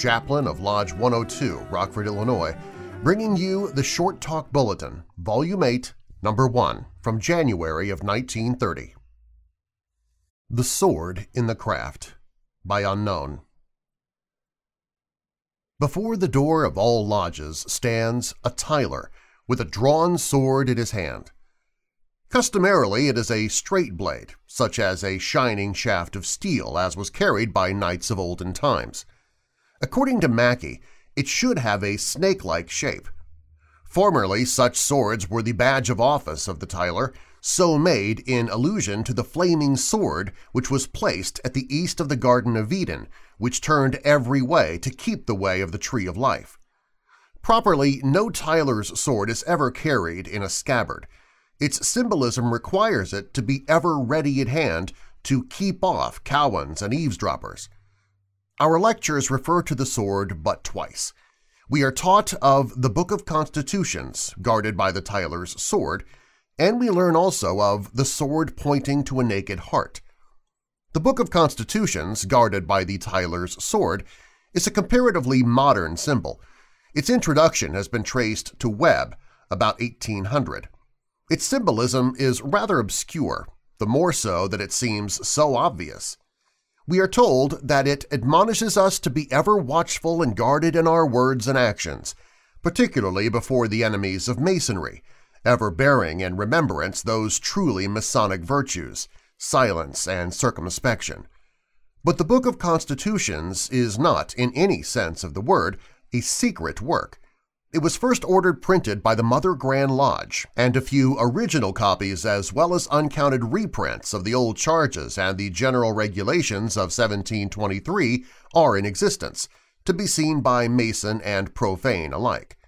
chaplain of Lodge 102, Rockford, Illinois, bringing you the Short Talk Bulletin, Volume 8, Number 1, from January of 1930. The Sword in the Craft by Unknown Before the door of all lodges stands a Tyler with a drawn sword in his hand. Customarily it is a straight blade, such as a shining shaft of steel as was carried by knights of olden times. According to Mackey, it should have a snake-like shape. Formerly such swords were the badge of office of the Tyler, so made in allusion to the flaming sword which was placed at the east of the Garden of Eden, which turned every way to keep the way of the Tree of Life. Properly, no Tyler's sword is ever carried in a scabbard. Its symbolism requires it to be ever ready at hand to keep off cowans and eavesdroppers. Our lectures refer to the sword but twice. We are taught of the Book of Constitutions, guarded by the Tyler's sword, and we learn also of the sword pointing to a naked heart. The Book of Constitutions, guarded by the Tyler's sword, is a comparatively modern symbol, its introduction has been traced to Webb about 1800. Its symbolism is rather obscure, the more so that it seems so obvious. We are told that it admonishes us to be ever watchful and guarded in our words and actions, particularly before the enemies of Masonry, ever bearing in remembrance those truly Masonic virtues, silence and circumspection. But the Book of Constitutions is not, in any sense of the word, a secret work. It was first ordered printed by the Mother Grand Lodge, and a few original copies as well as uncounted reprints of the old charges and the general regulations of 1723 are in existence, to be seen by Mason and profane alike.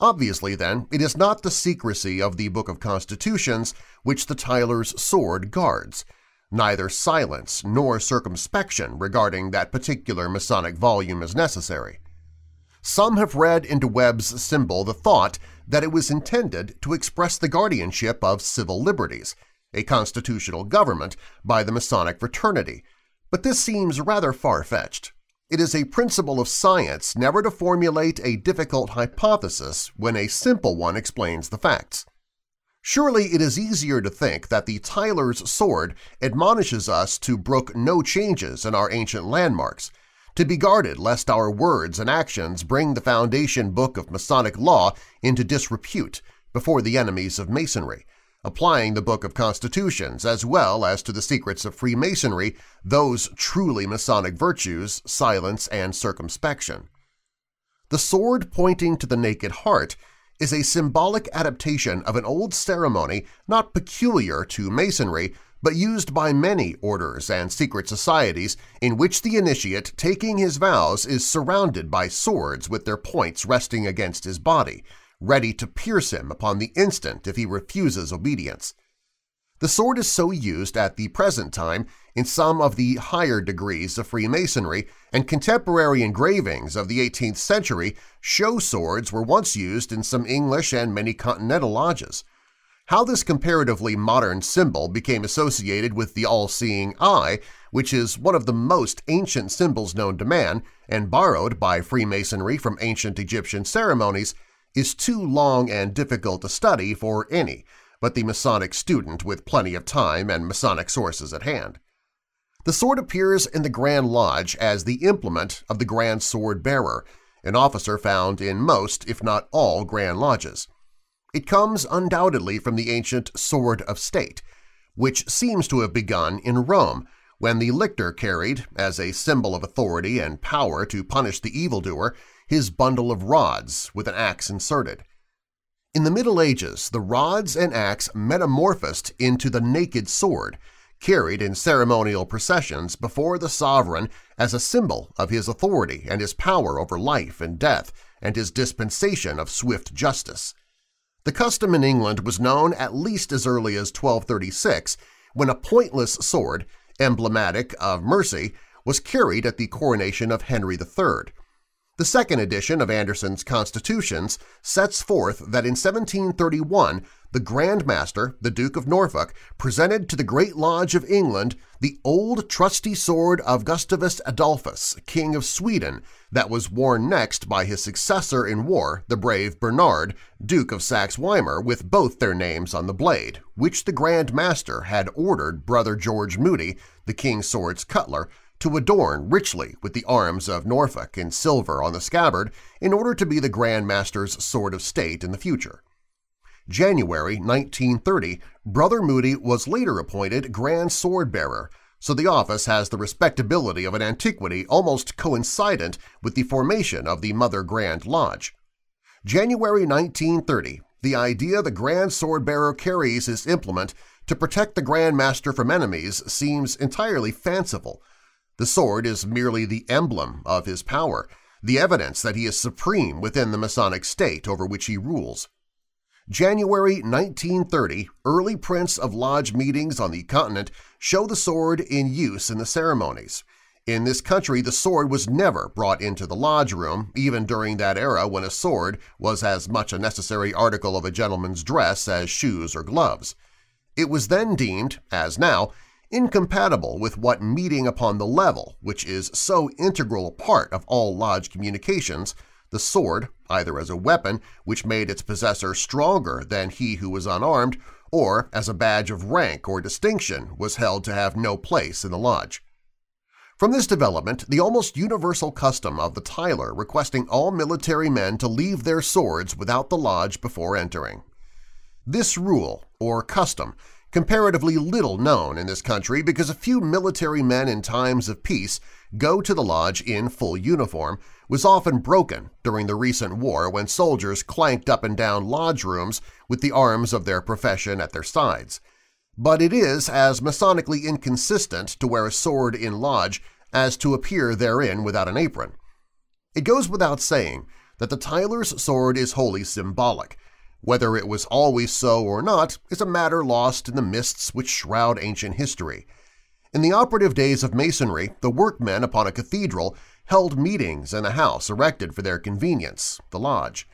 Obviously, then, it is not the secrecy of the Book of Constitutions which the Tyler's sword guards, neither silence nor circumspection regarding that particular Masonic volume is necessary. Some have read into Webb's symbol the thought that it was intended to express the guardianship of civil liberties, a constitutional government, by the Masonic fraternity, but this seems rather far-fetched. It is a principle of science never to formulate a difficult hypothesis when a simple one explains the facts. Surely it is easier to think that the Tyler's sword admonishes us to brook no changes in our ancient landmarks, to be guarded lest our words and actions bring the foundation book of Masonic law into disrepute before the enemies of Masonry, applying the Book of Constitutions as well as to the secrets of Freemasonry those truly Masonic virtues, silence, and circumspection. The sword pointing to the naked heart is a symbolic adaptation of an old ceremony not peculiar to Masonry but used by many orders and secret societies in which the initiate taking his vows is surrounded by swords with their points resting against his body, ready to pierce him upon the instant if he refuses obedience. The sword is so used at the present time in some of the higher degrees of Freemasonry, and contemporary engravings of the 18th century show swords were once used in some English and many continental lodges. How this comparatively modern symbol became associated with the all-seeing eye, which is one of the most ancient symbols known to man and borrowed by Freemasonry from ancient Egyptian ceremonies, is too long and difficult to study for any but the Masonic student with plenty of time and Masonic sources at hand. The sword appears in the Grand Lodge as the implement of the Grand Sword Bearer, an officer found in most, if not all, Grand Lodges. It comes undoubtedly from the ancient Sword of State, which seems to have begun in Rome when the lictor carried, as a symbol of authority and power to punish the evildoer, his bundle of rods with an axe inserted. In the Middle Ages, the rods and axe metamorphosed into the naked sword, carried in ceremonial processions before the sovereign as a symbol of his authority and his power over life and death and his dispensation of swift justice. The custom in England was known at least as early as 1236 when a pointless sword, emblematic of mercy, was carried at the coronation of Henry III. The second edition of Anderson's Constitutions sets forth that in 1731 the Grand Master, the Duke of Norfolk, presented to the Great Lodge of England the old trusty sword of Gustavus Adolphus, King of Sweden, that was worn next by his successor in war, the brave Bernard, Duke of Saxe-Weimar, with both their names on the blade, which the Grand Master had ordered Brother George Moody, the King's Sword's cutler, to adorn richly with the arms of Norfolk in silver on the scabbard in order to be the Grand Master's sword of state in the future. January 1930, Brother Moody was later appointed Grand Sword Bearer, so the office has the respectability of an antiquity almost coincident with the formation of the Mother Grand Lodge. January 1930, the idea the Grand Sword Bearer carries his implement to protect the Grand Master from enemies seems entirely fanciful. The sword is merely the emblem of his power, the evidence that he is supreme within the Masonic state over which he rules. January 1930, early prints of lodge meetings on the continent show the sword in use in the ceremonies. In this country, the sword was never brought into the lodge room, even during that era when a sword was as much a necessary article of a gentleman's dress as shoes or gloves. It was then deemed, as now, incompatible with what meeting upon the level, which is so integral a part of all lodge communications, the sword, either as a weapon which made its possessor stronger than he who was unarmed, or as a badge of rank or distinction, was held to have no place in the lodge. From this development, the almost universal custom of the Tyler requesting all military men to leave their swords without the lodge before entering. This rule, or custom, comparatively little known in this country because a few military men in times of peace go to the lodge in full uniform, was often broken during the recent war when soldiers clanked up and down lodge rooms with the arms of their profession at their sides. But it is as Masonically inconsistent to wear a sword in lodge as to appear therein without an apron. It goes without saying that the Tyler's sword is wholly symbolic. Whether it was always so or not is a matter lost in the mists which shroud ancient history. In the operative days of Masonry, the workmen upon a cathedral held meetings in a house erected for their convenience, the lodge.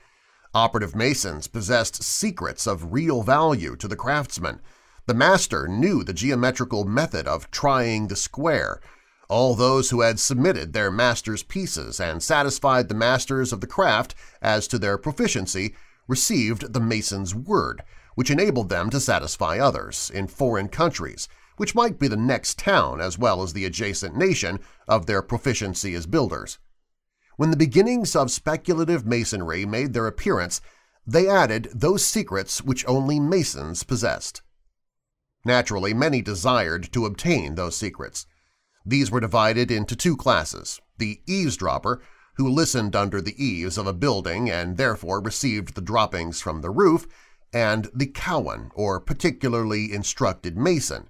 Operative masons possessed secrets of real value to the craftsmen. The master knew the geometrical method of trying the square. All those who had submitted their master's pieces and satisfied the masters of the craft as to their proficiency received the mason's word, which enabled them to satisfy others in foreign countries which might be the next town as well as the adjacent nation of their proficiency as builders. When the beginnings of speculative masonry made their appearance, they added those secrets which only masons possessed. Naturally, many desired to obtain those secrets. These were divided into two classes, the eavesdropper, who listened under the eaves of a building and therefore received the droppings from the roof, and the cowan, or particularly instructed mason,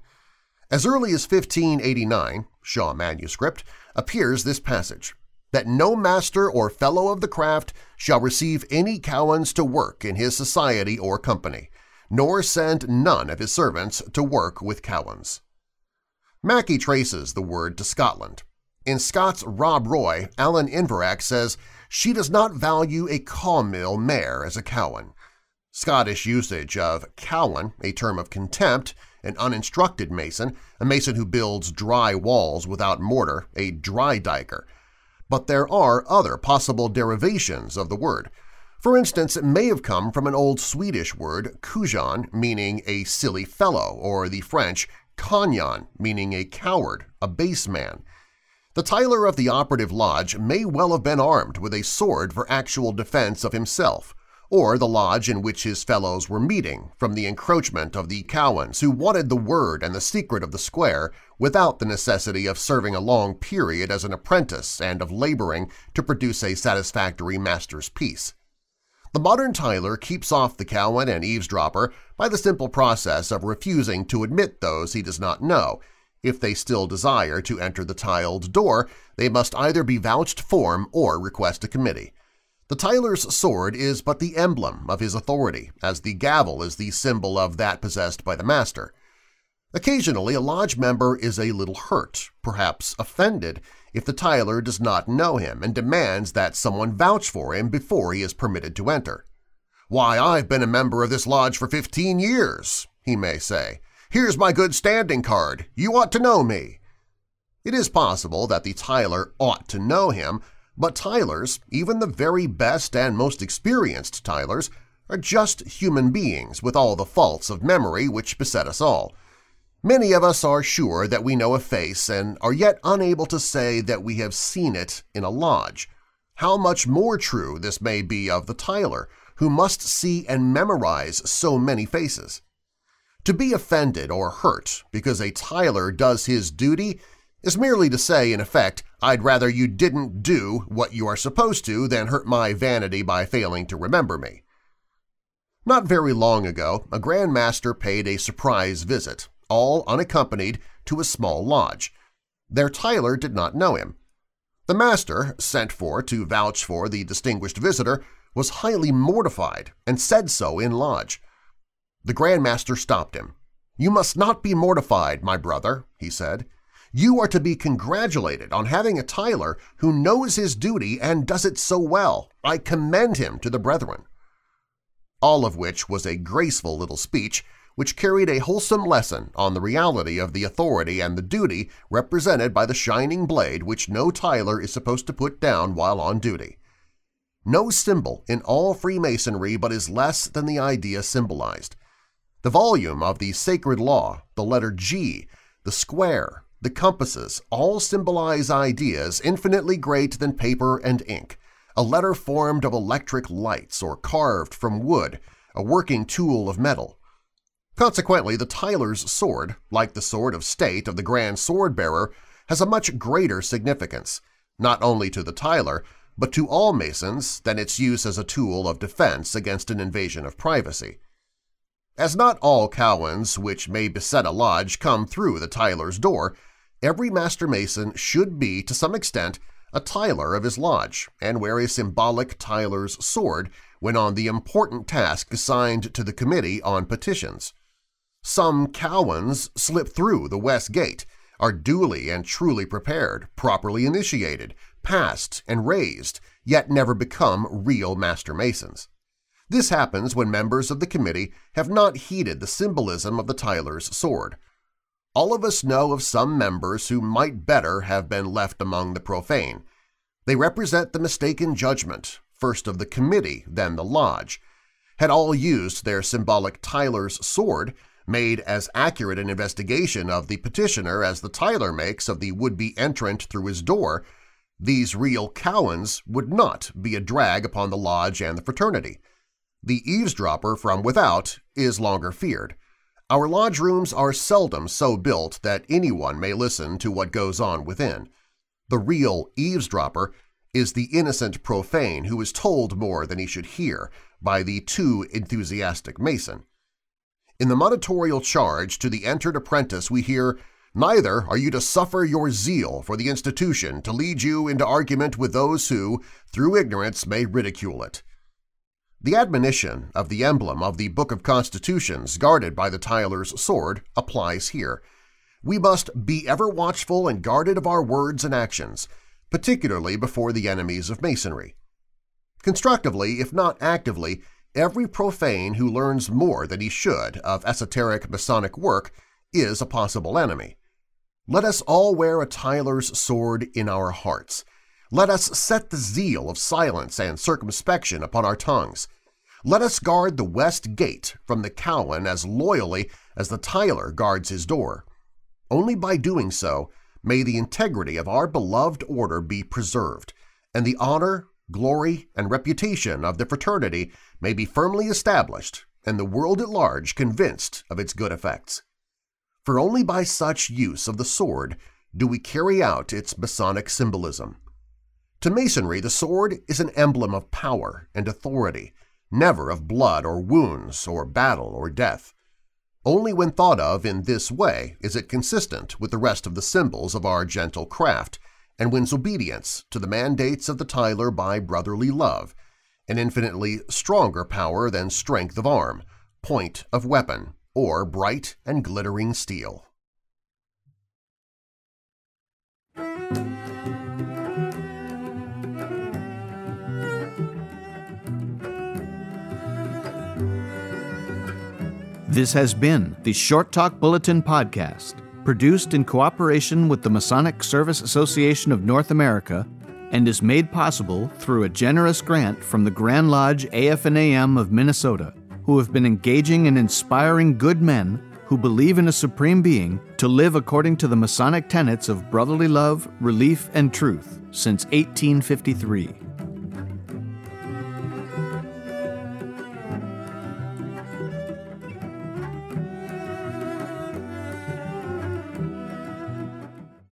as early as 1589, Schaw manuscript, appears this passage, that no master or fellow of the craft shall receive any cowans to work in his society or company, nor send none of his servants to work with cowans. Mackey traces the word to Scotland. In Scott's Rob Roy, Allan Inverach says, she does not value a cawmill mare as a cowan. Scottish usage of cowan, a term of contempt, an uninstructed mason, a mason who builds dry walls without mortar, a dry dyker. But there are other possible derivations of the word. For instance, it may have come from an old Swedish word, kujan, meaning a silly fellow, or the French konjan, meaning a coward, a base man. The Tyler of the operative lodge may well have been armed with a sword for actual defense of himself, or the lodge in which his fellows were meeting from the encroachment of the Cowans who wanted the word and the secret of the square without the necessity of serving a long period as an apprentice and of laboring to produce a satisfactory master's piece. The modern Tyler keeps off the Cowan and eavesdropper by the simple process of refusing to admit those he does not know. If they still desire to enter the tiled door, they must either be vouched for or request a committee. The Tyler's sword is but the emblem of his authority, as the gavel is the symbol of that possessed by the master. Occasionally, a lodge member is a little hurt, perhaps offended, if the Tyler does not know him and demands that someone vouch for him before he is permitted to enter. "'Why, I've been a member of this lodge for 15 years,' he may say. "'Here's my good standing card. You ought to know me.' It is possible that the Tyler ought to know him, but Tylers, even the very best and most experienced Tylers, are just human beings with all the faults of memory which beset us all. Many of us are sure that we know a face and are yet unable to say that we have seen it in a lodge. How much more true this may be of the Tyler, who must see and memorize so many faces. To be offended or hurt because a Tyler does his duty is merely to say, in effect, I'd rather you didn't do what you are supposed to than hurt my vanity by failing to remember me. Not very long ago, a Grand Master paid a surprise visit, all unaccompanied, to a small lodge. Their Tyler did not know him. The master, sent for to vouch for the distinguished visitor, was highly mortified and said so in lodge. The Grand Master stopped him. "'You must not be mortified, my brother,' he said. You are to be congratulated on having a Tyler who knows his duty and does it so well. I commend him to the brethren. All of which was a graceful little speech which carried a wholesome lesson on the reality of the authority and the duty represented by the shining blade which no Tyler is supposed to put down while on duty. No symbol in all Freemasonry but is less than the idea symbolized. The volume of the sacred law, the letter G, the square, the compasses all symbolize ideas infinitely greater than paper and ink, a letter formed of electric lights or carved from wood, a working tool of metal, Consequently, the Tyler's sword, like the sword of state of the Grand Sword-Bearer, has a much greater significance, not only to the Tyler, but to all Masons than its use as a tool of defense against an invasion of privacy. As not all Cowans which may beset a lodge come through the Tyler's door, every Master Mason should be, to some extent, a Tyler of his lodge and wear a symbolic Tyler's sword when on the important task assigned to the Committee on Petitions. Some Cowans slip through the West Gate, are duly and truly prepared, properly initiated, passed, and raised, yet never become real Master Masons. This happens when members of the committee have not heeded the symbolism of the Tyler's sword. All of us know of some members who might better have been left among the profane. They represent the mistaken judgment, first of the committee, then the lodge. Had all used their symbolic Tyler's sword, made as accurate an investigation of the petitioner as the Tyler makes of the would-be entrant through his door, these real Cowans would not be a drag upon the lodge and the fraternity. The eavesdropper from without is longer feared. Our lodge rooms are seldom so built that anyone may listen to what goes on within. The real eavesdropper is the innocent profane who is told more than he should hear by the too enthusiastic Mason. In the monitorial charge to the entered apprentice we hear, Neither are you to suffer your zeal for the institution to lead you into argument with those who, through ignorance, may ridicule it. The admonition of the emblem of the Book of Constitutions guarded by the Tyler's sword applies here. We must be ever watchful and guarded of our words and actions, particularly before the enemies of Masonry. Constructively, if not actively, Every profane who learns more than he should of esoteric Masonic work is a possible enemy. Let us all wear a Tyler's sword in our hearts. Let us set the zeal of silence and circumspection upon our tongues. Let us guard the west gate from the Cowan as loyally as the Tyler guards his door. Only by doing so may the integrity of our beloved order be preserved, and the honor, glory, and reputation of the fraternity may be firmly established and the world at large convinced of its good effects. For only by such use of the sword do we carry out its Masonic symbolism. To Masonry the sword is an emblem of power and authority, never of blood or wounds or battle or death. Only when thought of in this way is it consistent with the rest of the symbols of our gentle craft and wins obedience to the mandates of the Tyler by brotherly love, an infinitely stronger power than strength of arm, point of weapon, or bright and glittering steel. This has been the Short Talk Bulletin Podcast, produced in cooperation with the Masonic Service Association of North America and is made possible through a generous grant from the Grand Lodge AF&AM of Minnesota, who have been engaging and inspiring good men who believe in a supreme being to live according to the Masonic tenets of brotherly love, relief, and truth since 1853.